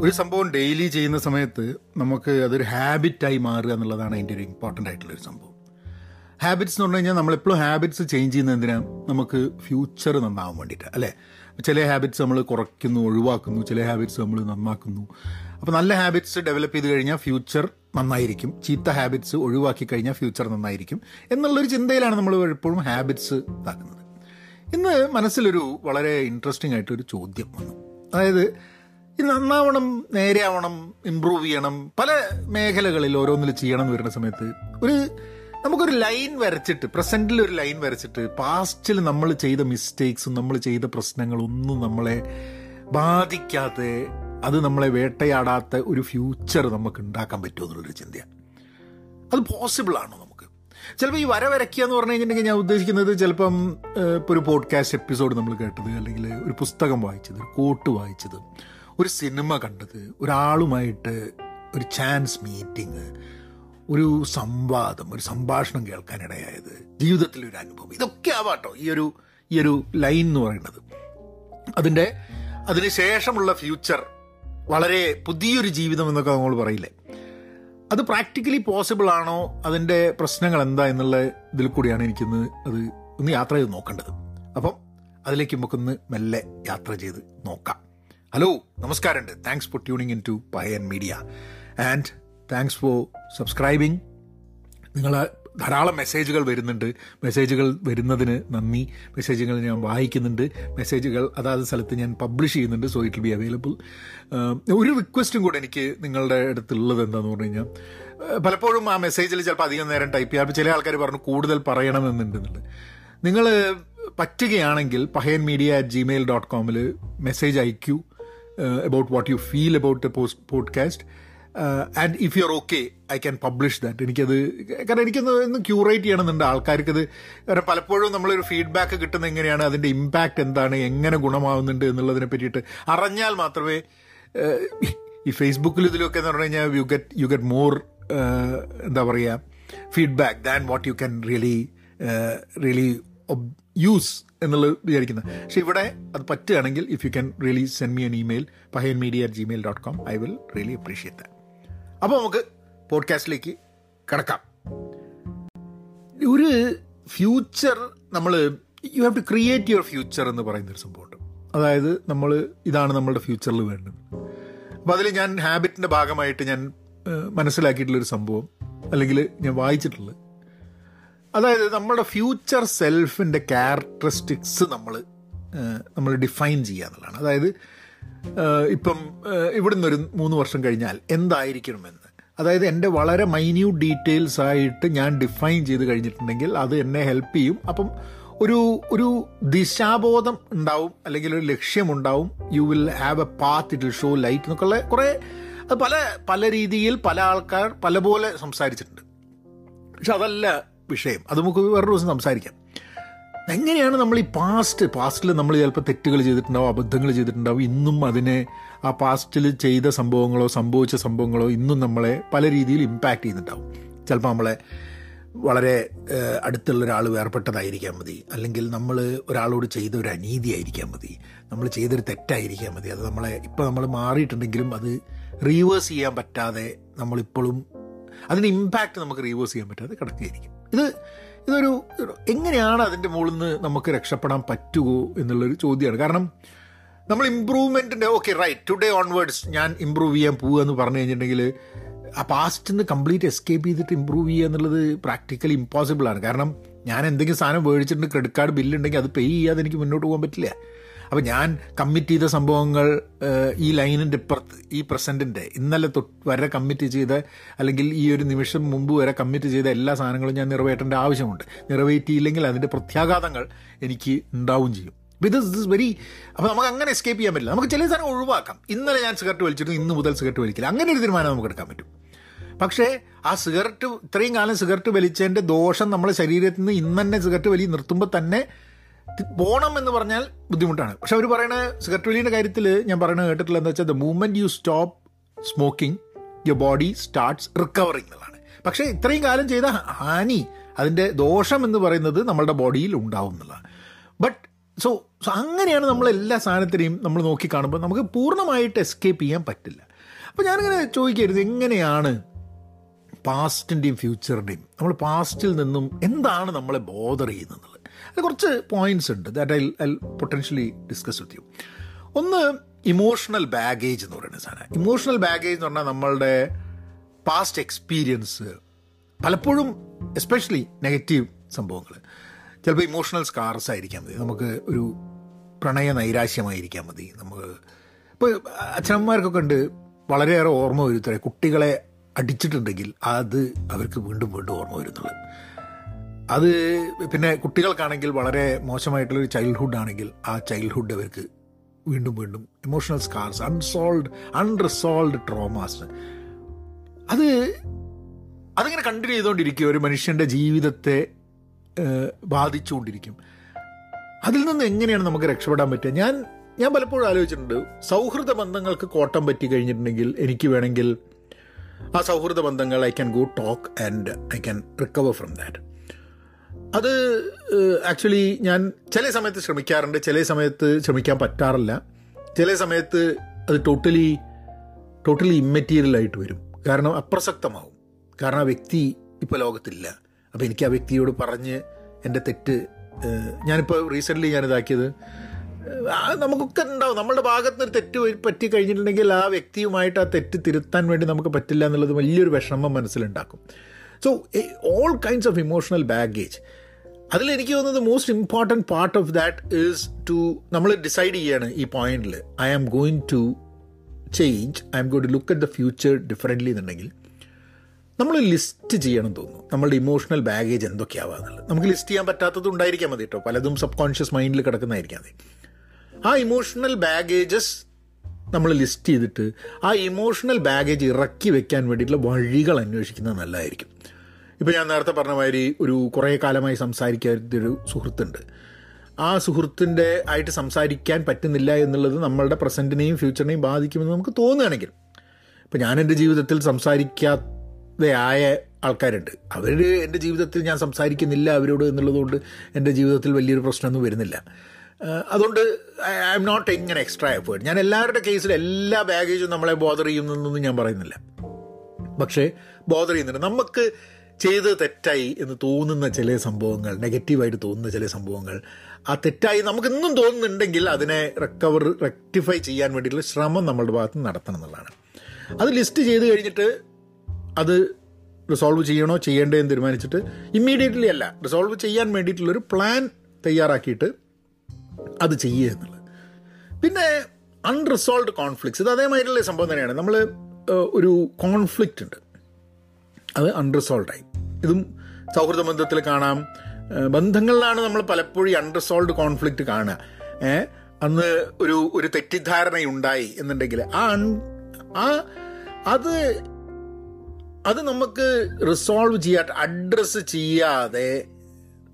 ഒരു സംഭവം ഡെയിലി ചെയ്യുന്ന സമയത്ത് നമുക്ക് അതൊരു ഹാബിറ്റായി മാറുക എന്നുള്ളതാണ് അതിന്റെ ഒരു ഇമ്പോർട്ടന്റ് ആയിട്ടുള്ള ഒരു സംഭവം. ഹാബിറ്റ്സ് എന്ന് പറഞ്ഞു കഴിഞ്ഞാൽ നമ്മളെപ്പോഴും ഹാബിറ്റ്സ് ചേഞ്ച് ചെയ്യുന്ന എന്തിനാ? നമുക്ക് ഫ്യൂച്ചർ നന്നാവാൻ വേണ്ടിയിട്ട് അല്ലേ? ചില ഹാബിറ്റ്സ് നമ്മൾ കുറയ്ക്കുന്നു ഒഴിവാക്കുന്നു ചില ഹാബിറ്റ്സ് നമ്മൾ നന്നാക്കുന്നു. അപ്പോൾ നല്ല ഹാബിറ്റ്സ് ഡെവലപ്പ് ചെയ്ത് കഴിഞ്ഞാൽ ഫ്യൂച്ചർ നന്നായിരിക്കും. ചീത്ത ഹാബിറ്റ്സ് ഒഴിവാക്കി കഴിഞ്ഞാൽ ഫ്യൂച്ചർ നന്നായിരിക്കും എന്നുള്ളൊരു ചിന്തയിലാണ് നമ്മൾ എപ്പോഴും ഹാബിറ്റ്സ് ഇതാക്കുന്നത്. ഇന്ന് മനസ്സിലൊരു വളരെ ഇൻട്രസ്റ്റിംഗ് ആയിട്ടൊരു ചോദ്യം വന്നു. അതായത് ഇത് നന്നാവണം നേരെയാവണം ഇമ്പ്രൂവ് ചെയ്യണം. പല മേഖലകളിൽ ഓരോന്നിൽ ചെയ്യണം എന്ന് വരുന്ന സമയത്ത് ഒരു നമുക്കൊരു ലൈൻ വരച്ചിട്ട് പ്രസന്റിൽ ഒരു ലൈൻ വരച്ചിട്ട് പാസ്റ്റിൽ നമ്മൾ ചെയ്ത മിസ്റ്റേക്സും നമ്മൾ ചെയ്ത പ്രശ്നങ്ങളൊന്നും നമ്മളെ ബാധിക്കാതെ അത് നമ്മളെ വേട്ടയാടാത്ത ഒരു ഫ്യൂച്ചർ നമുക്ക് ഉണ്ടാക്കാൻ പറ്റുമോ എന്നുള്ളൊരു ചിന്തയാണ്. അത് പോസിബിൾ ആണോ നമുക്ക്? ചിലപ്പോൾ ഈ വര വരയ്ക്കുക എന്ന് പറഞ്ഞു കഴിഞ്ഞിട്ടുണ്ടെങ്കിൽ ഞാൻ ഉദ്ദേശിക്കുന്നത് ചിലപ്പം ഇപ്പോൾ ഒരു പോഡ്കാസ്റ്റ് എപ്പിസോഡ് നമ്മൾ കേട്ടത് അല്ലെങ്കിൽ ഒരു പുസ്തകം വായിച്ചത് ഒരു കോട്ട് വായിച്ചത്. ഒരു സിനിമ കണ്ടത് ഒരാളുമായിട്ട് ഒരു ചാൻസ് മീറ്റിംഗ് ഒരു സംവാദം ഒരു സംഭാഷണം കേൾക്കാനിടയായത് ജീവിതത്തിലെ ഒരു അനുഭവം. ഇതൊക്കെ ആവാട്ടോ ഈ ഒരു ഈ ഒരു ലൈൻ എന്ന് പറയുന്നത്. അതിന്റെ അതിന് ശേഷമുള്ള ഫ്യൂച്ചർ വളരെ പുതിയൊരു ജീവിതം എന്നൊക്കെ നമ്മൾ പറയില്ലേ? അത് പ്രാക്ടിക്കലി പോസിബിൾ ആണോ? അതിന്റെ പ്രശ്നങ്ങൾ എന്താ എന്നുള്ള ഇതിൽ കൂടിയാണ് എനിക്കിന്ന് അത് ഒന്ന് യാത്ര ചെയ്ത് നോക്കേണ്ടത്. അപ്പം അതിലേക്ക് നമുക്കൊന്ന് മെല്ലെ യാത്ര ചെയ്ത് നോക്കാം. ഹലോ നമസ്കാരമുണ്ട് thanks for tuning in to Pahayan media and thanks for subscribing നിങ്ങൾ ധാരാളം മെസ്സേജുകൾ വരുന്നുണ്ട്. മെസ്സേജുകൾ വരുന്നതിന് നന്ദി. മെസ്സേജുകൾ ഞാൻ വായിക്കുന്നുണ്ട്. മെസ്സേജുകൾ അതാത് സ്ഥലത്ത് ഞാൻ പബ്ലിഷ് ചെയ്യുന്നുണ്ട് സോ ഇറ്റ് ബി അവൈലബിൾ ഒരു റിക്വസ്റ്റും കൂടെ എനിക്ക് നിങ്ങളുടെ അടുത്തുള്ളത് എന്താണെന്ന് പറഞ്ഞു കഴിഞ്ഞാൽ പലപ്പോഴും ആ മെസ്സേജിൽ ചിലപ്പോൾ അധികം നേരം ടൈപ്പ് ചെയ്യാം. ചില ആൾക്കാർ പറഞ്ഞു കൂടുതൽ പറയണമെന്നുണ്ടെന്നുണ്ട്. നിങ്ങൾ പറ്റുകയാണെങ്കിൽ Pahayan media at Gmail dot കോമിൽ message അയക്കൂ. About what you feel about the post podcast and if you are okay I can publish that എനിക്കത് കാരണം എനിക്കൊന്ന് ഒന്ന് ക്യൂറേറ്റ് ചെയ്യണമെന്നുണ്ട് ആൾക്കാർക്കത്. കാരണം പലപ്പോഴും നമ്മളൊരു ഫീഡ്ബാക്ക് കിട്ടുന്ന എങ്ങനെയാണ് അതിന്റെ ഇമ്പാക്റ്റ് എന്താണ് എങ്ങനെ ഗുണമാവുന്നുണ്ട് എന്നുള്ളതിനെ പറ്റിയിട്ട് അറിഞ്ഞാൽ മാത്രമേ ഈ ഫേസ്ബുക്കിൽ ഇതിലൊക്കെ എന്ന് പറഞ്ഞു കഴിഞ്ഞാൽ you get you get more എന്താ പറയുക feedback than what you can really really use എന്നുള്ളത് വിചാരിക്കുന്നത്. പക്ഷെ ഇവിടെ അത് പറ്റുകയാണെങ്കിൽ if you can really send me an email Pahayan media at Gmail dot com I will really appreciate that അപ്പോൾ നമുക്ക് പോഡ്കാസ്റ്റിലേക്ക് കിടക്കാം. ഒരു ഫ്യൂച്ചർ നമ്മൾ you have to create your future എന്ന് പറയുന്ന പറയുന്നൊരു സംഭവമുണ്ട്. അതായത് നമ്മൾ ഇതാണ് നമ്മളുടെ ഫ്യൂച്ചറിൽ വേണ്ടത്. അപ്പോൾ അതിൽ ഞാൻ ഹാബിറ്റിന്റെ ഭാഗമായിട്ട് ഞാൻ മനസ്സിലാക്കിയിട്ടുള്ളൊരു സംഭവം അല്ലെങ്കിൽ ഞാൻ വായിച്ചിട്ടുള്ളത് അതായത് നമ്മുടെ ഫ്യൂച്ചർ സെൽഫിന്റെ ക്യാരക്ടറിസ്റ്റിക്സ് നമ്മൾ നമ്മൾ ഡിഫൈൻ ചെയ്യുക എന്നുള്ളതാണ്. അതായത് ഇപ്പം ഇവിടുന്ന് ഒരു മൂന്ന് വർഷം കഴിഞ്ഞാൽ എന്തായിരിക്കണമെന്ന്. അതായത് എന്റെ വളരെ മൈന്യൂട്ട് ഡീറ്റെയിൽസ് ആയിട്ട് ഞാൻ ഡിഫൈൻ ചെയ്ത് കഴിഞ്ഞിട്ടുണ്ടെങ്കിൽ അത് എന്നെ ഹെൽപ്പ് ചെയ്യും. അപ്പം ഒരു ഒരു ദിശാബോധം ഉണ്ടാവും അല്ലെങ്കിൽ ഒരു ലക്ഷ്യമുണ്ടാവും you will have a path it show light എന്നൊക്കെയുള്ള കുറേ അത് പല പല രീതിയിൽ പല ആൾക്കാർ പല പോലെ സംസാരിച്ചിട്ടുണ്ട്. പക്ഷെ അതല്ല വിഷയം. അത് നമുക്ക് വേറൊരു ദിവസം സംസാരിക്കാം. എങ്ങനെയാണ് നമ്മൾ ഈ പാസ്റ്റ് പാസ്റ്റിൽ നമ്മൾ ചിലപ്പോൾ തെറ്റുകൾ ചെയ്തിട്ടുണ്ടാവും അബദ്ധങ്ങൾ ചെയ്തിട്ടുണ്ടാവും ഇന്നും അതിനെ ആ പാസ്റ്റിൽ ചെയ്ത സംഭവങ്ങളോ സംഭവിച്ച സംഭവങ്ങളോ ഇന്നും നമ്മളെ പല രീതിയിൽ ഇമ്പാക്റ്റ് ചെയ്യുന്നുണ്ടാവും. ചിലപ്പോൾ നമ്മളെ വളരെ അടുത്തുള്ള ഒരാൾ വേർപെട്ടതായിരിക്കാൻ മതി. അല്ലെങ്കിൽ നമ്മൾ ഒരാളോട് ചെയ്ത ഒരു അനീതി ആയിരിക്കാൻ മതി. നമ്മൾ ചെയ്തൊരു തെറ്റായിരിക്കാൻ മതി. അത് നമ്മളെ ഇപ്പോൾ നമ്മൾ മാറിയിട്ടുണ്ടെങ്കിലും അത് റീവേഴ്സ് ചെയ്യാൻ പറ്റാതെ നമ്മളിപ്പോഴും അതിന്റെ ഇമ്പാക്റ്റ് നമുക്ക് റീവേഴ്സ് ചെയ്യാൻ പറ്റാതെ കിടക്കുകയായിരിക്കും. ഇത് ഇതൊരു എങ്ങനെയാണ് അതിന്റെ മുകളിൽ നിന്ന് നമുക്ക് രക്ഷപ്പെടാൻ പറ്റുമോ എന്നുള്ളൊരു ചോദ്യമാണ് കാരണം നമ്മൾ ഇമ്പ്രൂവ്മെന്റിന്റെ ഓക്കെ റൈറ്റ് ടുഡേ ഓൺവേർഡ്സ് ഞാൻ ഇമ്പ്രൂവ് ചെയ്യാൻ പോവുക എന്ന് പറഞ്ഞു കഴിഞ്ഞിട്ടുണ്ടെങ്കിൽ ആ പാസ്റ്റിൽ നിന്ന് കംപ്ലീറ്റ് എസ്കേപ്പ് ചെയ്തിട്ട് ഇമ്പ്രൂവ് ചെയ്യുക എന്നുള്ളത് പ്രാക്ടിക്കലി ഇമ്പോസിബിളാണ് കാരണം ഞാൻ എന്തെങ്കിലും സാധനം മേടിച്ചിട്ടുണ്ട് ക്രെഡിറ്റ് കാർഡ് ബില്ലുണ്ടെങ്കിൽ അത് പേ ചെയ്യാതെ എനിക്ക് മുന്നോട്ട് പോകാൻ പറ്റില്ല. അപ്പോൾ ഞാൻ കമ്മിറ്റ് ചെയ്ത സംഭവങ്ങൾ ഈ ലൈനിന്റെ ഇപ്പുറത്ത് ഈ പ്രസന്റിന്റെ ഇന്നലെ തൊട്ട് വരെ കമ്മിറ്റ് ചെയ്ത അല്ലെങ്കിൽ ഈ ഒരു നിമിഷം മുമ്പ് വരെ കമ്മിറ്റ് ചെയ്ത എല്ലാ സാധനങ്ങളും ഞാൻ നിറവേറ്റേണ്ട ആവശ്യമുണ്ട്. നിറവേറ്റിയില്ലെങ്കിൽ അതിന്റെ പ്രത്യാഘാതങ്ങൾ എനിക്ക് ഉണ്ടാവും ചെയ്യും. ഇത് ദിസ് വെരി അപ്പോൾ നമുക്ക് അങ്ങനെ എസ്കേപ്പ് ചെയ്യാൻ പറ്റില്ല. നമുക്ക് ചില സാധനം ഒഴിവാക്കാം. ഇന്നലെ ഞാൻ സിഗരറ്റ് വലിച്ചിരുന്നു ഇന്ന് മുതൽ സിഗരറ്റ് വലിക്കില്ല. അങ്ങനെ ഒരു തീരുമാനം നമുക്ക് എടുക്കാൻ പറ്റും. പക്ഷേ ആ സിഗരറ്റ് ഇത്രയും കാലം സിഗരറ്റ് വലിച്ചതിന്റെ ദോഷം നമ്മുടെ ശരീരത്തിൽ നിന്ന് ഇന്ന് തന്നെ സിഗരറ്റ് വലി നിർത്തുമ്പോൾ തന്നെ പോണം എന്ന് പറഞ്ഞാൽ ബുദ്ധിമുട്ടാണ്. പക്ഷെ അവർ പറയുന്ന സിഗരറ്റ് വലിയുടെ കാര്യത്തിൽ ഞാൻ പറയുന്നത് കേട്ടിട്ടുള്ള എന്താ വെച്ചാൽ the moment you stop smoking your body starts recovering എന്നുള്ളതാണ് പക്ഷേ ഇത്രയും കാലം ചെയ്ത ഹാനി അതിന്റെ ദോഷം എന്ന് പറയുന്നത് നമ്മളുടെ ബോഡിയിൽ ഉണ്ടാവും എന്നുള്ളതാണ്. ബട്ട് സോ സോ അങ്ങനെയാണ് നമ്മൾ എല്ലാ സാധനത്തിനെയും നമ്മൾ നോക്കി കാണുമ്പോൾ നമുക്ക് പൂർണമായിട്ട് എസ്കേപ്പ് ചെയ്യാൻ പറ്റില്ല. അപ്പോൾ ഞാനിങ്ങനെ ചോദിക്കരുത് എങ്ങനെയാണ് പാസ്റ്റിന്റെയും ഫ്യൂച്ചറിന്റെയും നമ്മൾ പാസ്റ്റിൽ നിന്നും എന്താണ് നമ്മളെ ബോധർ ചെയ്യുന്നത് കുറച്ച് പോയിന്റ്സ് ഉണ്ട് that I I potentially discuss with you ഒന്ന് ഇമോഷണൽ ബാഗേജ് എന്ന് പറയുന്ന സാധനം. ഇമോഷണൽ ബാഗേജ് എന്ന് പറഞ്ഞാൽ നമ്മളുടെ പാസ്റ്റ് എക്സ്പീരിയൻസ് പലപ്പോഴും എസ്പെഷ്യലി നെഗറ്റീവ് സംഭവങ്ങൾ. ചിലപ്പോൾ ഇമോഷണൽ സ്കാർസ് ആയിരിക്കാൻ മതി. നമുക്ക് ഒരു പ്രണയ നൈരാശ്യമായിരിക്കാൻ മതി. നമുക്ക് ഇപ്പോൾ അച്ഛനമ്മമാർക്കൊക്കെ ഉണ്ട്. വളരെയേറെ ഓർമ്മ വരുത്തരെ കുട്ടികളെ അടിച്ചിട്ടുണ്ടെങ്കിൽ അത് അവർക്ക് വീണ്ടും വീണ്ടും ഓർമ്മ വരുന്നുള്ളത് അത് പിന്നെ കുട്ടികൾക്കാണെങ്കിൽ വളരെ മോശമായിട്ടുള്ളൊരു ചൈൽഡ്ഹുഡ് ആണെങ്കിൽ ആ ചൈൽഡ്ഹുഡ് അവർക്ക് വീണ്ടും വീണ്ടും emotional scars unsolved unresolved traumas അത് അതിങ്ങനെ കണ്ടിന്യൂ ചെയ്തുകൊണ്ടിരിക്കും. ഒരു മനുഷ്യന്റെ ജീവിതത്തെ ബാധിച്ചുകൊണ്ടിരിക്കും. അതിൽ നിന്ന് എങ്ങനെയാണ് നമുക്ക് രക്ഷപ്പെടാൻ പറ്റുക? ഞാൻ ഞാൻ പലപ്പോഴും ആലോചിച്ചിട്ടുണ്ട്. സൗഹൃദ ബന്ധങ്ങൾക്ക് കോട്ടം പറ്റി കഴിഞ്ഞിട്ടുണ്ടെങ്കിൽ എനിക്ക് വേണമെങ്കിൽ ആ സൗഹൃദ ബന്ധങ്ങൾ I can go talk and I can recover from that അത് ആക്ച്വലി ഞാൻ ചില സമയത്ത് ശ്രമിക്കാറുണ്ട് ചില സമയത്ത് ശ്രമിക്കാൻ പറ്റാറില്ല. ചില സമയത്ത് അത് ടോട്ടലി ടോട്ടലി ഇമ്മെറ്റീരിയലായിട്ട് വരും. കാരണം അപ്രസക്തമാവും. കാരണം ആ വ്യക്തി ഇപ്പോൾ ലോകത്തില്ല. അപ്പോൾ എനിക്ക് ആ വ്യക്തിയോട് പറഞ്ഞ് എന്റെ തെറ്റ് ഞാനിപ്പോൾ റീസെന്റ്ലി ഞാൻ ഇതാക്കിയത് നമുക്കൊക്കെ ഉണ്ടാവും. നമ്മുടെ ഭാഗത്ത് ഒരു തെറ്റ് പറ്റി കഴിഞ്ഞിട്ടുണ്ടെങ്കിൽ ആ വ്യക്തിയുമായിട്ട് ആ തെറ്റ് തിരുത്താൻ വേണ്ടി നമുക്ക് പറ്റില്ല എന്നുള്ളത് വലിയൊരു വിഷമം മനസ്സിലുണ്ടാക്കും. So all kinds of emotional baggage അതിലെനിക്ക് തോന്നുന്നത് most important part of that is to നമ്മൾ ഡിസൈഡ് ചെയ്യാണ് ഈ പോയിന്റിൽ I am going to change I'm go to look at the future differently എന്നുണ്ടെങ്കിൽ നമ്മൾ ലിസ്റ്റ് ചെയ്യണം തോന്നുന്നു. നമ്മളുടെ ഇമോഷണൽ ബാഗേജ് എന്തൊക്കെയാവാന്നുള്ളത് നമുക്ക് ലിസ്റ്റ് ചെയ്യാൻ പറ്റാത്തത് ഉണ്ടായിരിക്കാൻ മതി കേട്ടോ. പലതും സബ് കോൺഷ്യസ് മൈൻഡിൽ കിടക്കുന്നതായിരിക്കാം മതി. ആ ഇമോഷണൽ ബാഗേജസ് നമ്മൾ ലിസ്റ്റ് ചെയ്തിട്ട് ആ ഇമോഷണൽ ബാഗേജ് ഇറക്കി വെക്കാൻ വേണ്ടിയിട്ടുള്ള വഴികൾ അന്വേഷിക്കുന്നത് നല്ലതായിരിക്കും. ഇപ്പോൾ ഞാൻ നേരത്തെ പറഞ്ഞ മാതിരി ഒരു കുറേ കാലമായി സംസാരിക്കാത്തൊരു സുഹൃത്തുണ്ട്. ആ സുഹൃത്തിന്റെ ആയിട്ട് സംസാരിക്കാൻ പറ്റുന്നില്ല എന്നുള്ളത് നമ്മളുടെ പ്രസന്റിനെയും ഫ്യൂച്ചറിനെയും ബാധിക്കുമെന്ന് നമുക്ക് തോന്നുകയാണെങ്കിൽ. ഇപ്പം ഞാൻ എന്റെ ജീവിതത്തിൽ സംസാരിക്കാതെയായ ആൾക്കാരുണ്ട്. അവർ എന്റെ ജീവിതത്തിൽ ഞാൻ സംസാരിക്കുന്നില്ല അവരോട് എന്നുള്ളതുകൊണ്ട് എന്റെ ജീവിതത്തിൽ വലിയൊരു പ്രശ്നമൊന്നും വരുന്നില്ല. അതുകൊണ്ട് ഐ ആം നോട്ട് എങ്ങനെ എക്സ്ട്രാ എഫേർട്ട്. ഞാൻ എല്ലാവരുടെ കേസിൽ എല്ലാ ബാഗേജും നമ്മളെ ബോധർ ചെയ്യുന്നതെന്നൊന്നും ഞാൻ പറയുന്നില്ല. പക്ഷേ ബോധർ ചെയ്യുന്നുണ്ട്. നമുക്ക് ചെയ്ത് തെറ്റായി എന്ന് തോന്നുന്ന ചില സംഭവങ്ങൾ നെഗറ്റീവായിട്ട് തോന്നുന്ന ചില സംഭവങ്ങൾ ആ തെറ്റായി നമുക്ക് ഇന്നും തോന്നുന്നുണ്ടെങ്കിൽ അതിനെ റിക്കവർ റെക്ടിഫൈ ചെയ്യാൻ വേണ്ടിയിട്ടുള്ള ശ്രമം നമ്മളുടെ ഭാഗത്ത് നടത്തണം എന്നുള്ളതാണ്. അത് ലിസ്റ്റ് ചെയ്ത് കഴിഞ്ഞിട്ട് അത് റിസോൾവ് ചെയ്യണോ ചെയ്യേണ്ടേ എന്ന് തീരുമാനിച്ചിട്ട് ഇമ്മീഡിയറ്റ്ലി അല്ല റിസോൾവ് ചെയ്യാൻ വേണ്ടിയിട്ടുള്ളൊരു പ്ലാൻ തയ്യാറാക്കിയിട്ട് അത് ചെയ്യുക എന്നുള്ളത്. പിന്നെ അൺറിസോൾവ് കോൺഫ്ലിക്ട്സ് ഇത് അതേമാതിരിയുള്ള സംഭവം തന്നെയാണ്. നമ്മൾ ഒരു കോൺഫ്ലിക്റ്റ് ഉണ്ട്. അത് അൺറിസോൾഡായി ഇതും സൗഹൃദ ബന്ധത്തിൽ കാണാം. ബന്ധങ്ങളിലാണ് നമ്മൾ പലപ്പോഴും അൺറിസോൾഡ് കോൺഫ്ലിക്റ്റ് കാണുക. അന്ന് ഒരു ഒരു തെറ്റിദ്ധാരണയുണ്ടായി എന്നുണ്ടെങ്കിൽ ആ ആ അത് അത് നമുക്ക് റിസോൾവ് ചെയ്യാത്ത അഡ്രസ്സ് ചെയ്യാതെ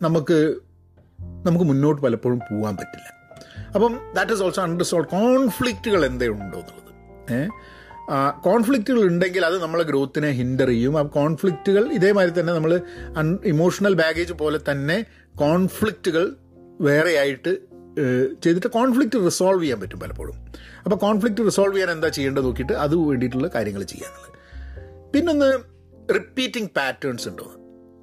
നമുക്ക് നമുക്ക് മുന്നോട്ട് പലപ്പോഴും പോകാൻ പറ്റില്ല. അപ്പം ദാറ്റ് ഈസ് ഓൾസോ അൺറിസോൾവ് കോൺഫ്ലിക്റ്റുകൾ എന്തേ ഉണ്ടോ എന്നുള്ളത്? ഏഹ് കോൺഫ്ലിക്റ്റുകൾ ഉണ്ടെങ്കിൽ അത് നമ്മളെ ഗ്രോത്തിനെ ഹിൻഡർ ചെയ്യും. ആ കോൺഫ്ലിക്റ്റുകൾ ഇതേമാതിരി തന്നെ നമ്മൾ ഇമോഷണൽ ബാഗേജ് പോലെ തന്നെ കോൺഫ്ലിക്റ്റുകൾ വേറെയായിട്ട് ചെയ്തിട്ട് കോൺഫ്ലിക്റ്റ് റിസോൾവ് ചെയ്യാൻ പറ്റും പലപ്പോഴും. അപ്പോൾ കോൺഫ്ലിക്റ്റ് റിസോൾവ് ചെയ്യാൻ എന്താ ചെയ്യേണ്ടത് നോക്കിയിട്ട് അത് വേണ്ടിയിട്ടുള്ള കാര്യങ്ങൾ ചെയ്യാനുള്ളത് പിന്നൊന്ന് റിപ്പീറ്റിംഗ് പാറ്റേൺസ് ഉണ്ടോ?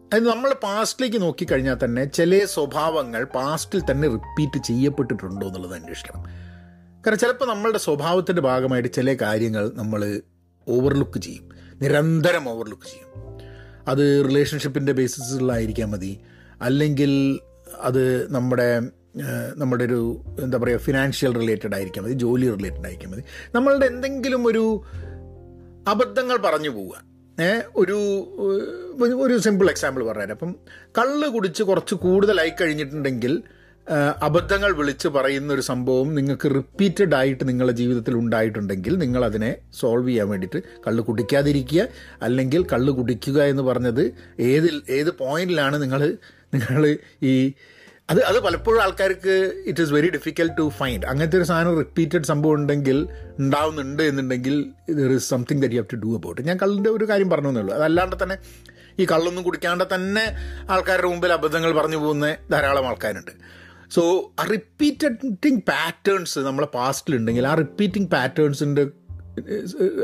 അതായത് നമ്മൾ പാസ്റ്റിലേക്ക് നോക്കിക്കഴിഞ്ഞാൽ തന്നെ ചില സ്വഭാവങ്ങൾ പാസ്റ്റിൽ തന്നെ റിപ്പീറ്റ് ചെയ്യപ്പെട്ടിട്ടുണ്ടോ എന്നുള്ളത് അന്വേഷിക്കണം. കാരണം ചിലപ്പോൾ നമ്മളുടെ സ്വഭാവത്തിന്റെ ഭാഗമായിട്ട് ചില കാര്യങ്ങൾ നമ്മൾ ഓവർലുക്ക് ചെയ്യും. നിരന്തരം ഓവർലുക്ക് ചെയ്യും. അത് റിലേഷൻഷിപ്പിന്റെ ബേസിസിലായിരിക്കാൻ മതി. അല്ലെങ്കിൽ അത് നമ്മുടെ നമ്മുടെ ഒരു എന്താ പറയുക ഫിനാൻഷ്യൽ റിലേറ്റഡ് ആയിരിക്കാൻ മതി ജോലി റിലേറ്റഡ് ആയിരിക്കാൻ മതി. നമ്മളുടെ എന്തെങ്കിലും ഒരു അബദ്ധങ്ങൾ പറഞ്ഞു പോവുക. ഒരു ഒരു സിമ്പിൾ എക്സാമ്പിൾ പറഞ്ഞുതരാം. അപ്പം കള്ള് കുടിച്ച് കുറച്ച് കൂടുതലായി കഴിഞ്ഞിട്ടുണ്ടെങ്കിൽ അബദ്ധങ്ങൾ വിളിച്ച് പറയുന്ന ഒരു സംഭവം നിങ്ങൾക്ക് റിപ്പീറ്റഡ് ആയിട്ട് നിങ്ങളുടെ ജീവിതത്തിൽ ഉണ്ടായിട്ടുണ്ടെങ്കിൽ നിങ്ങൾ അതിനെ സോൾവ് ചെയ്യാൻ വേണ്ടിയിട്ട് കള്ള് കുടിക്കാതിരിക്കുക അല്ലെങ്കിൽ കള്ള് കുടിക്കുക എന്ന് പറഞ്ഞത് ഏതിൽ ഏത് പോയിന്റിലാണ് നിങ്ങൾ നിങ്ങൾ ഈ അത് അത് പലപ്പോഴും ആൾക്കാർക്ക് it is very difficult to find അങ്ങനത്തെ ഒരു സാധനം റിപ്പീറ്റഡ് സംഭവം ഉണ്ടെങ്കിൽ ഉണ്ടാവുന്നുണ്ട് എന്നുണ്ടെങ്കിൽ there is something that you have to do about ഞാൻ കള്ളിന്റെ ഒരു കാര്യം പറഞ്ഞു എന്നുള്ളൂ അതല്ലാണ്ട് തന്നെ ഈ കള്ളൊന്നും കുടിക്കാണ്ട് തന്നെ ആൾക്കാരുടെ മുമ്പിൽ അബദ്ധങ്ങൾ പറഞ്ഞു പോകുന്ന ധാരാളം ആൾക്കാരുണ്ട്. സോ ആ റിപ്പീറ്റഡിങ് പാറ്റേൺസ് നമ്മളെ പാസ്റ്റിലുണ്ടെങ്കിൽ ആ റിപ്പീറ്റിംഗ് പാറ്റേൺസിന്റെ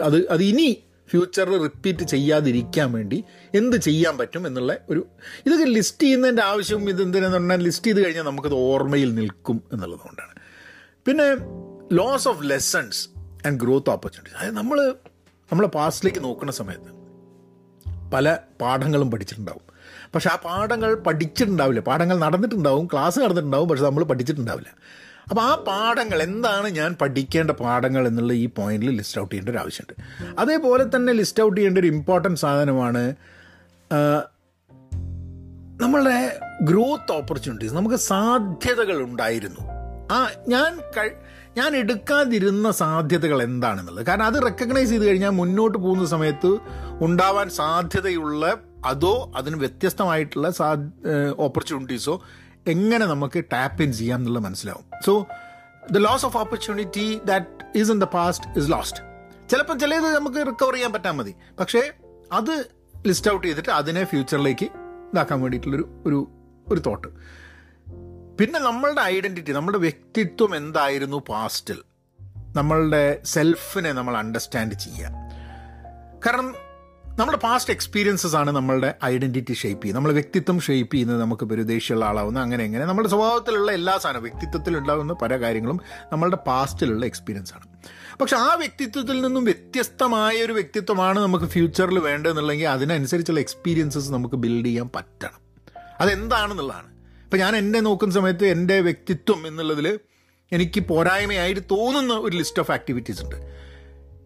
അത് അത് ഇനി ഫ്യൂച്ചറിൽ റിപ്പീറ്റ് ചെയ്യാതിരിക്കാൻ വേണ്ടി എന്ത് ചെയ്യാൻ പറ്റും എന്നുള്ള ഒരു ഇതൊക്കെ ലിസ്റ്റ് ചെയ്യുന്നതിന്റെ ആവശ്യം ഇത് എന്തിനാന്ന് പറഞ്ഞാൽ ലിസ്റ്റ് ചെയ്ത് കഴിഞ്ഞാൽ നമുക്കത് ഓർമ്മയിൽ നിൽക്കും എന്നുള്ളതുകൊണ്ടാണ്. പിന്നെ lots of lessons and growth opportunity അതായത് നമ്മൾ നമ്മളെ പാസ്റ്റിലേക്ക് നോക്കുന്ന സമയത്ത് പല പാഠങ്ങളും പഠിച്ചിട്ടുണ്ടാവും. പക്ഷെ ആ പാഠങ്ങൾ പഠിച്ചിട്ടുണ്ടാവില്ല. പാഠങ്ങൾ നടന്നിട്ടുണ്ടാവും ക്ലാസ് നടന്നിട്ടുണ്ടാവും പക്ഷെ നമ്മൾ പഠിച്ചിട്ടുണ്ടാവില്ല. അപ്പോൾ ആ പാഠങ്ങൾ എന്താണ് ഞാൻ പഠിക്കേണ്ട പാഠങ്ങൾ എന്നുള്ള ഈ പോയിന്റിൽ ലിസ്റ്റ് ഔട്ട് ചെയ്യേണ്ട ഒരു ആവശ്യമുണ്ട്. അതേപോലെ തന്നെ ലിസ്റ്റ് ഔട്ട് ചെയ്യേണ്ട ഒരു ഇമ്പോർട്ടന്റ് സാധനമാണ് നമ്മളുടെ ഗ്രോത്ത് ഓപ്പർച്യൂണിറ്റീസ് നമുക്ക് സാധ്യതകൾ ഉണ്ടായിരുന്നു. ആ ഞാൻ ഞാൻ എടുക്കാതിരുന്ന സാധ്യതകൾ എന്താണെന്നുള്ളത്. കാരണം അത് റെക്കഗ്നൈസ് ചെയ്ത് കഴിഞ്ഞാൽ മുന്നോട്ട് പോകുന്ന സമയത്ത് ഉണ്ടാവാൻ സാധ്യതയുള്ള അതോ അതിന് വ്യത്യസ്തമായിട്ടുള്ള സാ ഓപ്പർച്യൂണിറ്റീസോ എങ്ങനെ നമുക്ക് ടാപ്പ് ഇൻ ചെയ്യാം എന്നുള്ളത് മനസ്സിലാവും. So the loss of opportunity that is in the past is lost ചിലപ്പോൾ ചിലത് നമുക്ക് റിക്കവർ ചെയ്യാൻ പറ്റാൻ മതി. പക്ഷേ അത് ലിസ്റ്റ് ഔട്ട് ചെയ്തിട്ട് അതിനെ ഫ്യൂച്ചറിലേക്ക് ഇതാക്കാൻ വേണ്ടിയിട്ടുള്ളൊരു ഒരു ഒരു തോട്ട് പിന്നെ നമ്മളുടെ ഐഡന്റിറ്റി നമ്മുടെ വ്യക്തിത്വം എന്തായിരുന്നു പാസ്റ്റിൽ നമ്മളുടെ സെൽഫിനെ നമ്മൾ അണ്ടർസ്റ്റാൻഡ് ചെയ്യുക. കാരണം നമ്മുടെ പാസ്റ്റ് എക്സ്പീരിയൻസസ് ആണ് നമ്മളുടെ ഐഡന്റിറ്റി ഷേപ്പ് ചെയ്യുന്നത്. നമ്മുടെ വ്യക്തിത്വം ഷേപ്പ് ചെയ്യുന്നത് നമുക്ക് പരിദേശിയുള്ള ആളാവുന്ന അങ്ങനെ എങ്ങനെ നമ്മുടെ സ്വഭാവത്തിലുള്ള എല്ലാ സാധനവും വ്യക്തിത്വത്തിൽ ഉണ്ടാകുന്ന പല കാര്യങ്ങളും നമ്മളുടെ പാസ്റ്റിലുള്ള എക്സ്പീരിയൻസ് ആണ്. പക്ഷെ ആ വ്യക്തിത്വത്തിൽ നിന്നും വ്യത്യസ്തമായ ഒരു വ്യക്തിത്വമാണ് നമുക്ക് ഫ്യൂച്ചറിൽ വേണ്ടതെന്നുള്ളെങ്കിൽ അതിനനുസരിച്ചുള്ള എക്സ്പീരിയൻസസ് നമുക്ക് ബിൽഡ് ചെയ്യാൻ പറ്റണം. അതെന്താണെന്നുള്ളതാണ്. ഇപ്പം ഞാൻ എന്നെ നോക്കുന്ന സമയത്ത് എന്റെ വ്യക്തിത്വം എന്നുള്ളതിൽ എനിക്ക് പോരായ്മയായിട്ട് തോന്നുന്ന ഒരു ലിസ്റ്റ് ഓഫ് ആക്ടിവിറ്റീസ് ഉണ്ട്.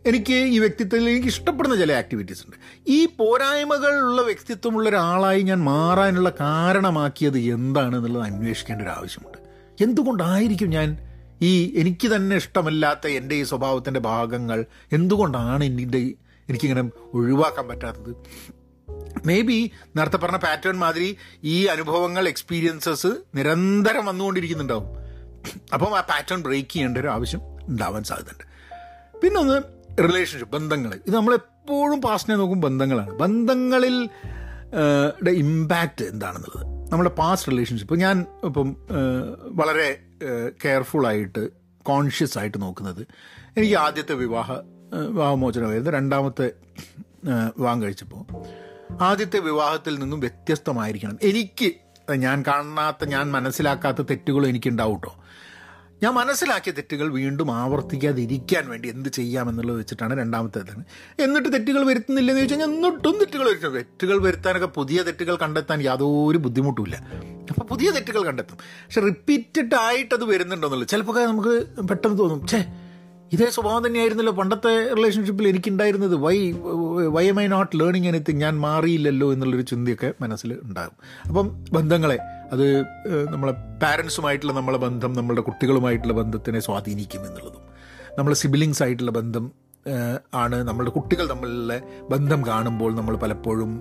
എനിക്ക് ഈ വ്യക്തിത്വത്തിൽ എനിക്ക് ഇഷ്ടപ്പെടുന്ന ചില ആക്ടിവിറ്റീസ് ഉണ്ട്. ഈ പോരായ്മകളുള്ള വ്യക്തിത്വമുള്ള ഒരാളായി ഞാൻ മാറാനുള്ള കാരണമാക്കിയത് എന്താണ് എന്നുള്ളത് അന്വേഷിക്കേണ്ട ഒരു ആവശ്യമുണ്ട്. എന്തുകൊണ്ടായിരിക്കും ഞാൻ ഈ എനിക്ക് തന്നെ ഇഷ്ടമല്ലാത്ത എന്റെ ഈ സ്വഭാവത്തിന്റെ ഭാഗങ്ങൾ എന്തുകൊണ്ടാണ് എന്റെ എനിക്കിങ്ങനെ ഒഴിവാക്കാൻ പറ്റാത്തത്? മേ ബി നേരത്തെ പറഞ്ഞ പാറ്റേൺ മാതിരി ഈ അനുഭവങ്ങൾ എക്സ്പീരിയൻസസ് നിരന്തരം വന്നുകൊണ്ടിരിക്കുന്നുണ്ടാവും. അപ്പം ആ പാറ്റേൺ ബ്രേക്ക് ചെയ്യേണ്ട ഒരു ആവശ്യം ഉണ്ടാവാൻ സാധ്യതയുണ്ട്. പിന്നെ ഒന്ന് റിലേഷൻഷിപ്പ് ബന്ധങ്ങൾ ഇത് നമ്മളെപ്പോഴും പാസ്റ്റിനെ നോക്കും ബന്ധങ്ങളാണ്. ബന്ധങ്ങളിൽ ഇമ്പാക്റ്റ് എന്താണെന്നുള്ളത്. നമ്മുടെ പാസ്റ്റ് റിലേഷൻഷിപ്പ് ഞാൻ ഇപ്പം വളരെ കെയർഫുള്ളായിട്ട് കോൺഷ്യസ് ആയിട്ട് നോക്കുന്നത് എനിക്ക് ആദ്യത്തെ വിവാഹ വിവാഹമോചനമായിരുന്നു. രണ്ടാമത്തെ വിവാഹം കഴിച്ചപ്പോൾ. ആദ്യത്തെ വിവാഹത്തിൽ നിന്നും വ്യത്യസ്തമായിരിക്കണം. എനിക്ക് ഞാൻ കാണാത്ത ഞാൻ മനസ്സിലാക്കാത്ത തെറ്റുകളും എനിക്കുണ്ടാവും കേട്ടോ ഞാൻ മനസ്സിലാക്കിയ തെറ്റുകൾ വീണ്ടും ആവർത്തിക്കാതിരിക്കാൻ വേണ്ടി എന്ത് ചെയ്യാമെന്നുള്ളത് വെച്ചിട്ടാണ് രണ്ടാമത്തേതാണ് എന്നിട്ട് തെറ്റുകൾ വരുത്തുന്നില്ലെന്ന് ചോദിച്ചാൽ എന്നിട്ടും തെറ്റുകൾ വരുത്തും തെറ്റുകൾ വരുത്താനൊക്കെ പുതിയ തെറ്റുകൾ കണ്ടെത്താൻ യാതൊരു ബുദ്ധിമുട്ടുമില്ല. അപ്പോൾ പുതിയ തെറ്റുകൾ കണ്ടെത്തും. പക്ഷെ റിപ്പീറ്റഡ് ആയിട്ട് അത് വരുന്നുണ്ടോന്നുള്ളത് ചിലപ്പോൾ നമുക്ക് പെട്ടെന്ന് തോന്നും. ഛേ ഇതേ സ്വഭാവം തന്നെയായിരുന്നല്ലോ പണ്ടത്തെ റിലേഷൻഷിപ്പിൽ എനിക്കുണ്ടായിരുന്നത്. Why why am I not learning anything ഞാൻ മാറിയില്ലല്ലോ എന്നുള്ളൊരു ചിന്തയൊക്കെ മനസ്സിൽ ഉണ്ടാകും. അപ്പം ബന്ധങ്ങളെ അത് നമ്മളെ പാരൻസുമായിട്ടുള്ള നമ്മളെ ബന്ധം നമ്മളുടെ കുട്ടികളുമായിട്ടുള്ള ബന്ധത്തിനെ സ്വാധീനിക്കും എന്നുള്ളതും. നമ്മൾ സിബിലിങ്സ് ആയിട്ടുള്ള ബന്ധം ആണ് നമ്മളുടെ കുട്ടികൾ തമ്മിലുള്ള ബന്ധം കാണുമ്പോൾ നമ്മൾ പലപ്പോഴും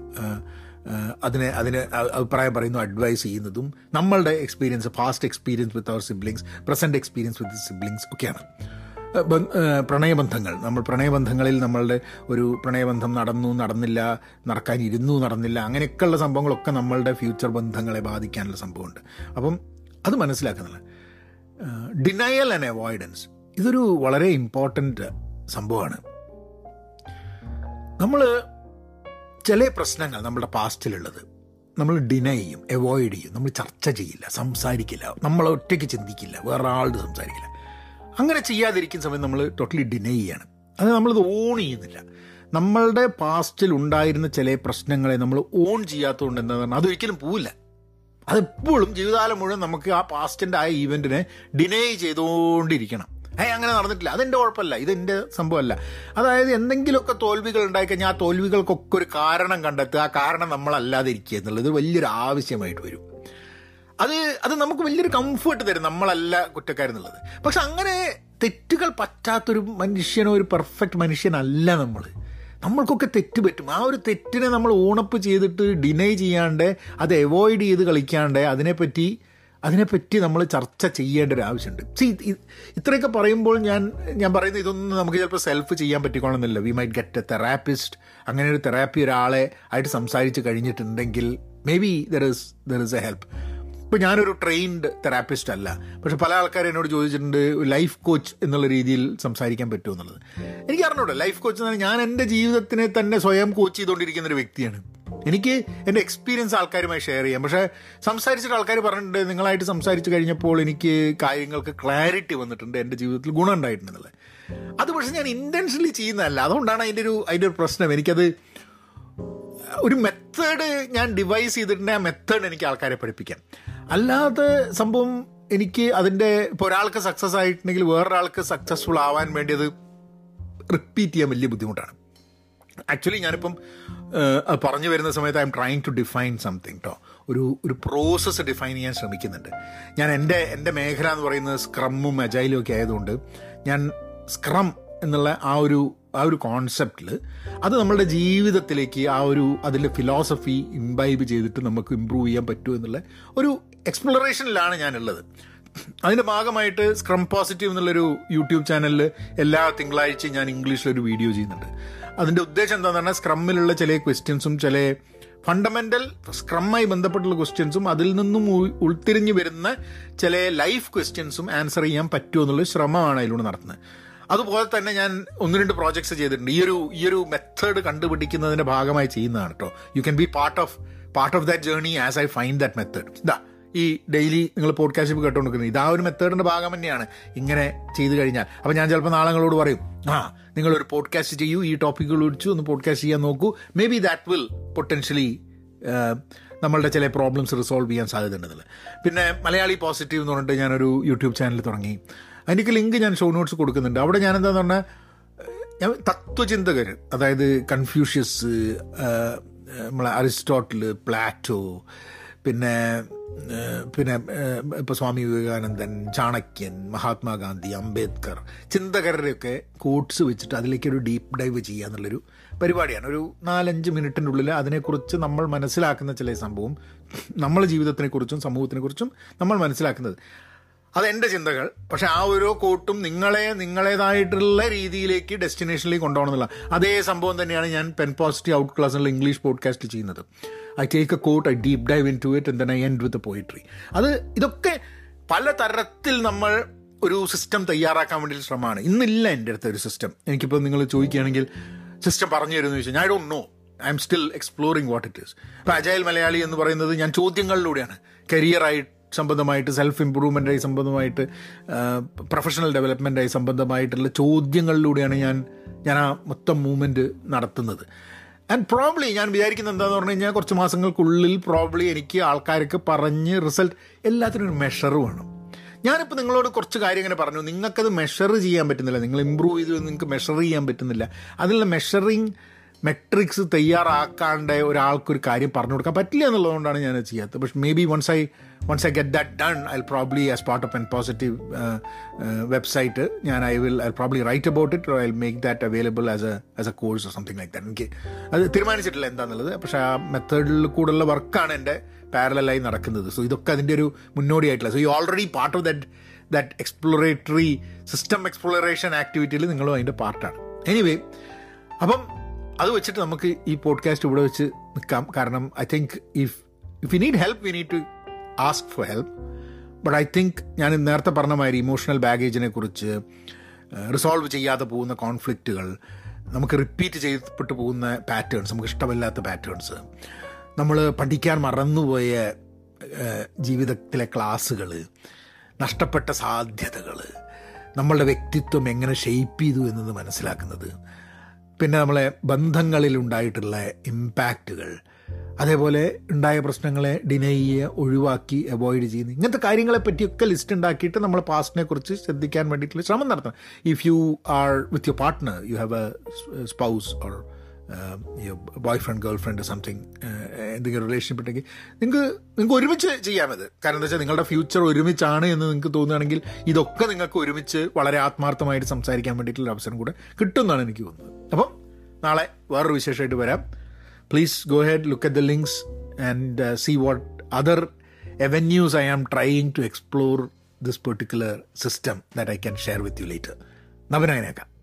അതിനെ അതിന് അഭിപ്രായം പറയുന്നു അഡ്വൈസ് ചെയ്യുന്നതും നമ്മളുടെ experience past experience with our siblings present experience with siblings ഒക്കെയാണ്. പ്രണയബന്ധങ്ങൾ. നമ്മൾ പ്രണയബന്ധങ്ങളിൽ നമ്മളുടെ ഒരു പ്രണയബന്ധം നടന്നു നടന്നില്ല നടക്കാൻ ഇരുന്നു നടന്നില്ല അങ്ങനെയൊക്കെയുള്ള സംഭവങ്ങളൊക്കെ നമ്മളുടെ ഫ്യൂച്ചർ ബന്ധങ്ങളെ ബാധിക്കാനുള്ള സംഭവമുണ്ട്. അപ്പം അത് മനസ്സിലാക്കുന്നില്ല ഡിനയൽ ആൻഡ് അവോയ്ഡൻസ് ഇതൊരു വളരെ ഇമ്പോർട്ടന്റ് സംഭവമാണ്. നമ്മൾ ചില പ്രശ്നങ്ങൾ നമ്മുടെ പാസ്റ്റിലുള്ളത് നമ്മൾ ഡിനൈ ചെയ്യും അവോയ്ഡ് ചെയ്യും. നമ്മൾ ചർച്ച ചെയ്യില്ല സംസാരിക്കില്ല നമ്മൾ ഒറ്റയ്ക്ക് ചിന്തിക്കില്ല വേറെ സംസാരിക്കില്ല. അങ്ങനെ ചെയ്യാതിരിക്കുന്ന സമയം നമ്മൾ ടോട്ടലി ഡിനൈ ചെയ്യാണ്. അത് നമ്മളിത് ഓൺ ചെയ്യുന്നില്ല. നമ്മളുടെ പാസ്റ്റിൽ ഉണ്ടായിരുന്ന ചില പ്രശ്നങ്ങളെ നമ്മൾ ഓൺ ചെയ്യാത്തതുകൊണ്ട് എന്താ പറഞ്ഞാൽ അതൊരിക്കലും പോവില്ല. അതെപ്പോഴും ജീവിതകാലം മുഴുവൻ നമുക്ക് ആ പാസ്റ്റിന്റെ ആ ഈവന്റിനെ ഡിനൈ ചെയ്തുകൊണ്ടിരിക്കണം ഏ അങ്ങനെ നടന്നിട്ടില്ല. അതെന്റെ കുഴപ്പമല്ല. ഇതെന്റെ സംഭവമല്ല. അതായത് എന്തെങ്കിലുമൊക്കെ തോൽവികൾ ഉണ്ടായിക്കഴിഞ്ഞാൽ ആ തോൽവികൾക്കൊക്കെ ഒരു കാരണം കണ്ടെത്തുക. ആ കാരണം നമ്മളല്ലാതിരിക്കുക എന്നുള്ളത് വലിയൊരു ആവശ്യമായിട്ട് വരും. അത് അത് നമുക്ക് വലിയൊരു കംഫർട്ട് തരും നമ്മളല്ല കുറ്റക്കാരെന്നുള്ളത് പക്ഷെ അങ്ങനെ തെറ്റുകൾ പറ്റാത്തൊരു മനുഷ്യനോ ഒരു പെർഫെക്റ്റ് മനുഷ്യനല്ല നമ്മൾ നമ്മൾക്കൊക്കെ തെറ്റ് പറ്റും. ആ ഒരു തെറ്റിനെ നമ്മൾ ഓണപ്പ് ചെയ്തിട്ട് ഡിനൈ ചെയ്യാണ്ട് അത് അവോയ്ഡ് ചെയ്ത് കളിക്കാണ്ട് അതിനെപ്പറ്റി അതിനെപ്പറ്റി നമ്മൾ ചർച്ച ചെയ്യേണ്ട ഒരു ആവശ്യമുണ്ട്. സി ഇത്രയൊക്കെ പറയുമ്പോൾ ഞാൻ ഞാൻ പറയുന്നത് ഇതൊന്നും നമുക്ക് ചിലപ്പോൾ സെൽഫ് ചെയ്യാൻ പറ്റിക്കോണമെന്നില്ല we might get a therapist അങ്ങനെ ഒരു തെറാപ്പി ഒരാളെ ആയിട്ട് സംസാരിച്ച് കഴിഞ്ഞിട്ടുണ്ടെങ്കിൽ maybe there is there is a help ഇപ്പോൾ ഞാനൊരു ട്രെയിൻഡ് തെറാപ്പിസ്റ്റ് അല്ല. പക്ഷെ പല ആൾക്കാരും എന്നോട് ചോദിച്ചിട്ടുണ്ട് ലൈഫ് കോച്ച് എന്നുള്ള രീതിയിൽ സംസാരിക്കാൻ പറ്റുമോ എന്നുള്ളത്. എനിക്ക് അറിഞ്ഞൂടെ. ലൈഫ് കോച്ച് എന്ന് പറഞ്ഞാൽ ഞാൻ എന്റെ ജീവിതത്തിനെ തന്നെ സ്വയം കോച്ച് ചെയ്തുകൊണ്ടിരിക്കുന്ന ഒരു വ്യക്തിയാണ്. എനിക്ക് എന്റെ എക്സ്പീരിയൻസ് ആൾക്കാരുമായി ഷെയർ ചെയ്യാം. പക്ഷേ സംസാരിച്ചിട്ട് ആൾക്കാർ പറഞ്ഞിട്ടുണ്ട് നിങ്ങളായിട്ട് സംസാരിച്ച് കഴിഞ്ഞപ്പോൾ എനിക്ക് കാര്യങ്ങൾക്ക് ക്ലാരിറ്റി വന്നിട്ടുണ്ട് എന്റെ ജീവിതത്തിൽ ഗുണം ഉണ്ടായിട്ടുണ്ടെന്നുള്ളത് അത് പക്ഷേ ഞാൻ ഇന്റൻഷനലി ചെയ്യുന്നതല്ല. അതുകൊണ്ടാണ് അതിന്റെ ഒരു അതിന്റെ ഒരു പ്രശ്നം. എനിക്കത് ഒരു മെത്തേഡ് ഞാൻ ഡിവൈസ് ചെയ്തിട്ടുണ്ട് ആ മെത്തേഡ് എനിക്ക് ആൾക്കാരെ പഠിപ്പിക്കാം അല്ലാതെ സംഭവം എനിക്ക് അതിന്റെ ഇപ്പോൾ ഒരാൾക്ക് സക്സസ് ആയിട്ടുണ്ടെങ്കിൽ വേറൊരാൾക്ക് സക്സസ്ഫുൾ ആവാൻ വേണ്ടിയത് റിപ്പീറ്റ് ചെയ്യാൻ വലിയ ബുദ്ധിമുട്ടാണ്. ആക്ച്വലി ഞാനിപ്പം പറഞ്ഞു വരുന്ന സമയത്ത് I'm trying to define something കേട്ടോ ഒരു ഒരു പ്രോസസ്സ് ഡിഫൈൻ ചെയ്യാൻ ശ്രമിക്കുന്നുണ്ട്. ഞാൻ എന്റെ എന്റെ മേഖല എന്ന് പറയുന്നത് സ്ക്രമ്മും അജൈലും ഒക്കെ ആയതുകൊണ്ട് ഞാൻ സ്ക്രം എന്നുള്ള ആ ഒരു ആ ഒരു കോൺസെപ്റ്റിൽ അത് നമ്മളുടെ ജീവിതത്തിലേക്ക് ആ ഒരു അതിന്റെ ഫിലോസഫി ഇംബൈബ് ചെയ്തിട്ട് നമുക്ക് ഇമ്പ്രൂവ് ചെയ്യാൻ പറ്റുമോ എന്നുള്ള ഒരു എക്സ്പ്ലോറേഷനിലാണ് ഞാനുള്ളത്. അതിന്റെ ഭാഗമായിട്ട് സ്ക്രം പോസിറ്റീവ് എന്നുള്ളൊരു യൂട്യൂബ് ചാനലിൽ എല്ലാ തിങ്കളാഴ്ചയും ഞാൻ ഇംഗ്ലീഷിലൊരു വീഡിയോ ചെയ്യുന്നുണ്ട്. അതിന്റെ ഉദ്ദേശം എന്താണെന്ന് പറഞ്ഞാൽ സ്ക്രമ്മിലുള്ള ചില ക്വസ്റ്റ്യൻസും ചില ഫണ്ടമെന്റൽ സ്ക്രമ്മായി ബന്ധപ്പെട്ടുള്ള ക്വസ്റ്റ്യൻസും അതിൽ നിന്നും ഉൾത്തിരിഞ്ഞ് വരുന്ന ചില ലൈഫ് ക്വസ്റ്റ്യൻസും ആൻസർ ചെയ്യാൻ പറ്റുമോ എന്നുള്ള ശ്രമമാണ് അതിലൂടെ നടത്തുന്നത്. അതുപോലെ തന്നെ ഞാൻ ഒന്ന് രണ്ട് പ്രോജക്ട്സ് ചെയ്തിട്ടുണ്ട്. ഈ ഒരു ഈ ഒരു മെത്തേഡ് കണ്ടുപിടിക്കുന്നതിന്റെ ഭാഗമായി ചെയ്യുന്നതാണ് കേട്ടോ you can be part of part of that journey as I find that method ഇതാ ഈ ഡെയിലി നിങ്ങൾ പോഡ്കാസ്റ്റ് ഇപ്പോൾ കേട്ടുകൊണ്ടിരിക്കുന്നത് ഇതാ ഒരു മെത്തേഡിന്റെ ഭാഗം തന്നെയാണ്. ഇങ്ങനെ ചെയ്തു കഴിഞ്ഞാൽ. അപ്പോൾ ഞാൻ ചിലപ്പോൾ നാളെ നിങ്ങളോട് പറയും ആ നിങ്ങളൊരു പോഡ്കാസ്റ്റ് ചെയ്യൂ ഈ ടോപ്പിക്കുകൾ ഒഴിച്ചു ഒന്ന് പോഡ്കാസ്റ്റ് ചെയ്യാൻ നോക്കൂ. Maybe that will potentially നമ്മളുടെ ചില പ്രോബ്ലംസ് റിസോൾവ് ചെയ്യാൻ സാധ്യതയുണ്ടെന്നില്ല. പിന്നെ മലയാളി പോസിറ്റീവ് എന്ന് പറഞ്ഞിട്ട് ഞാനൊരു യൂട്യൂബ് ചാനൽ തുടങ്ങി. അതിന്റെയൊക്കെ ലിങ്ക് ഞാൻ ഷോ നോട്ട്സ് കൊടുക്കുന്നുണ്ട്. അവിടെ ഞാൻ എന്താന്ന് പറഞ്ഞാൽ ഞാൻ തത്വചിന്തകർ അതായത് കൺഫ്യൂഷ്യസ് നമ്മളെ അരിസ്റ്റോട്ടിൽ പ്ലാറ്റോ പിന്നെ പിന്നെ ഇപ്പോൾ സ്വാമി വിവേകാനന്ദൻ ചാണക്യൻ മഹാത്മാഗാന്ധി അംബേദ്കർ ചിന്തകരുടെയൊക്കെ കോട്ട്സ് വെച്ചിട്ട് അതിലേക്ക് ഒരു ഡീപ്പ് ഡൈവ് ചെയ്യുക എന്നുള്ളൊരു പരിപാടിയാണ്. ഒരു നാലഞ്ച് മിനിറ്റിന്റെ ഉള്ളിൽ അതിനെക്കുറിച്ച് നമ്മൾ മനസ്സിലാക്കുന്ന ചില സംഭവം നമ്മളെ ജീവിതത്തിനെക്കുറിച്ചും സമൂഹത്തിനെക്കുറിച്ചും നമ്മൾ മനസ്സിലാക്കുന്നത്. അതെന്റെ ചിന്തകൾ. പക്ഷെ ആ ഓരോ കോട്ടും നിങ്ങളെ നിങ്ങളേതായിട്ടുള്ള രീതിയിലേക്ക് ഡെസ്റ്റിനേഷനിലേക്ക് കൊണ്ടുപോകണമെന്നുള്ള അതേ സംഭവം തന്നെയാണ് ഞാൻ പെൻ പോസിറ്റീവ് ഔട്ട് ക്ലാസ് ക്ലാസ്സിലുള്ള ഇംഗ്ലീഷ് പോഡ്കാസ്റ്റ് ചെയ്യുന്നത്. I take a quote I deep dive into it and I end with poetry അത് ഇതൊക്കെ പല തരത്തിൽ നമ്മൾ ഒരു സിസ്റ്റം തയ്യാറാക്കാൻ വേണ്ടി ശ്രമമാണ്. ഇന്നില്ല എന്റെ അടുത്ത് ഒരു സിസ്റ്റം എനിക്കിപ്പോൾ നിങ്ങൾ ചോദിക്കുകയാണെങ്കിൽ സിസ്റ്റം പറഞ്ഞു തരുമെന്ന് ചോദിച്ചാൽ I don't know I'm still exploring what it is ഇപ്പോൾ അജയൽ മലയാളി എന്ന് പറയുന്നത് ഞാൻ ചോദ്യങ്ങളിലൂടെയാണ്. കരിയറായിട്ട് സംബന്ധമായിട്ട് സെൽഫ് ഇമ്പ്രൂവ്മെന്റായി സംബന്ധമായിട്ട് പ്രൊഫഷണൽ ഡെവലപ്മെന്റായി സംബന്ധമായിട്ടുള്ള ചോദ്യങ്ങളിലൂടെയാണ് ഞാൻ ഞാൻ ആ മൊത്തം മൂവ്മെന്റ് നടത്തുന്നത്. ആൻഡ് പ്രോബ്ലി ഞാൻ വിചാരിക്കുന്നത് എന്താന്ന് പറഞ്ഞു കഴിഞ്ഞാൽ കുറച്ച് മാസങ്ങൾക്കുള്ളിൽ പ്രോബ്ലി എനിക്ക് ആൾക്കാർക്ക് പറഞ്ഞ് റിസൾട്ട് എല്ലാത്തിനും ഒരു മെഷർ വേണം. ഞാനിപ്പോൾ നിങ്ങളോട് കുറച്ച് കാര്യം ഇങ്ങനെ പറഞ്ഞു. നിങ്ങൾക്കത് മെഷർ ചെയ്യാൻ പറ്റുന്നില്ല. നിങ്ങൾ ഇമ്പ്രൂവ് ചെയ്ത് നിങ്ങൾക്ക് മെഷർ ചെയ്യാൻ പറ്റുന്നില്ല. അതിനുള്ള മെഷറിങ് മെട്രിക്സ് തയ്യാറാക്കാണ്ട് ഒരാൾക്കൊരു കാര്യം പറഞ്ഞു കൊടുക്കാൻ പറ്റില്ല എന്നുള്ളതുകൊണ്ടാണ് ഞാൻ ചെയ്യാത്തത്. പക്ഷെ maybe once I once I get that done I probably as part of N positive website ഞാൻ I will I probably write about it I make that available as a as a course something like that എനിക്ക് അത് തീരുമാനിച്ചിട്ടില്ല എന്താണെന്നുള്ളത് പക്ഷേ ആ മെത്തേഡിൽ കൂടെയുള്ള വർക്കാണ് എന്റെ പാരലായി നടക്കുന്നത്. സോ ഇതൊക്കെ അതിന്റെ ഒരു മുന്നോടിയായിട്ടില്ല so you already part of that that exploratory system exploration ആക്ടിവിറ്റിയിൽ നിങ്ങളും അതിന്റെ പാർട്ടാണ് എനിവേ അപ്പം അത് വെച്ചിട്ട് നമുക്ക് ഈ പോഡ്കാസ്റ്റ് ഇവിടെ വെച്ച് നിൽക്കാം. കാരണം I think if if you need help you need to ask for help but I think ഞാൻ നേരത്തെ പറഞ്ഞ മാതിരി ഇമോഷണൽ ബാഗേജിനെ കുറിച്ച് റിസോൾവ് ചെയ്യാതെ പോകുന്ന കോൺഫ്ലിക്റ്റുകൾ നമുക്ക് റിപ്പീറ്റ് ചെയ്യപ്പെട്ടു പോകുന്ന പാറ്റേൺസ് നമുക്ക് ഇഷ്ടമില്ലാത്ത പാറ്റേൺസ് നമ്മൾ പഠിക്കാൻ മറന്നുപോയ ജീവിതത്തിലെ ക്ലാസ്സുകൾ നഷ്ടപ്പെട്ട സാധ്യതകൾ നമ്മളുടെ വ്യക്തിത്വം എങ്ങനെ ഷെയ്പ്പ് ചെയ്തു എന്നത് മനസ്സിലാക്കുന്നത്. പിന്നെ നമ്മളെ ബന്ധങ്ങളിൽ ഉണ്ടായിട്ടുള്ള ഇമ്പാക്റ്റുകൾ അതേപോലെ ഉണ്ടായ പ്രശ്നങ്ങളെ ഡിനൈ ചെയ്യുക ഒഴിവാക്കി അവോയ്ഡ് ചെയ്യുന്നത് ഇങ്ങനത്തെ കാര്യങ്ങളെ പറ്റിയൊക്കെ ലിസ്റ്റ് ഉണ്ടാക്കിയിട്ട് നമ്മൾ പാസ്റ്റിനെ കുറിച്ച് ശ്രദ്ധിക്കാൻ വേണ്ടിയിട്ടുള്ള ശ്രമം നടത്തണം. If you are with your partner you have a spouse or boyfriend girlfriend something എന്തെങ്കിലും റിലേഷൻഷിപ്പ് ഉണ്ടെങ്കിൽ നിങ്ങൾക്ക് നിങ്ങൾക്ക് ഒരുമിച്ച് ചെയ്യാമത് കാരണം എന്താ വെച്ചാൽ നിങ്ങളുടെ ഫ്യൂച്ചർ ഒരുമിച്ചാണ് എന്ന് നിങ്ങൾക്ക് തോന്നുകയാണെങ്കിൽ ഇതൊക്കെ നിങ്ങൾക്ക് ഒരുമിച്ച് വളരെ ആത്മാർത്ഥമായിട്ട് സംസാരിക്കാൻ വേണ്ടിയിട്ടുള്ള അവസരം കൂടെ കിട്ടുമെന്നാണ് എനിക്ക് തോന്നുന്നത്. അപ്പം നാളെ വേറൊരു വിശേഷമായിട്ട് വരാം. Please go ahead look at the links and see what other other I am trying to explore this particular system that I can share with you later. നവനായനേക്കാം.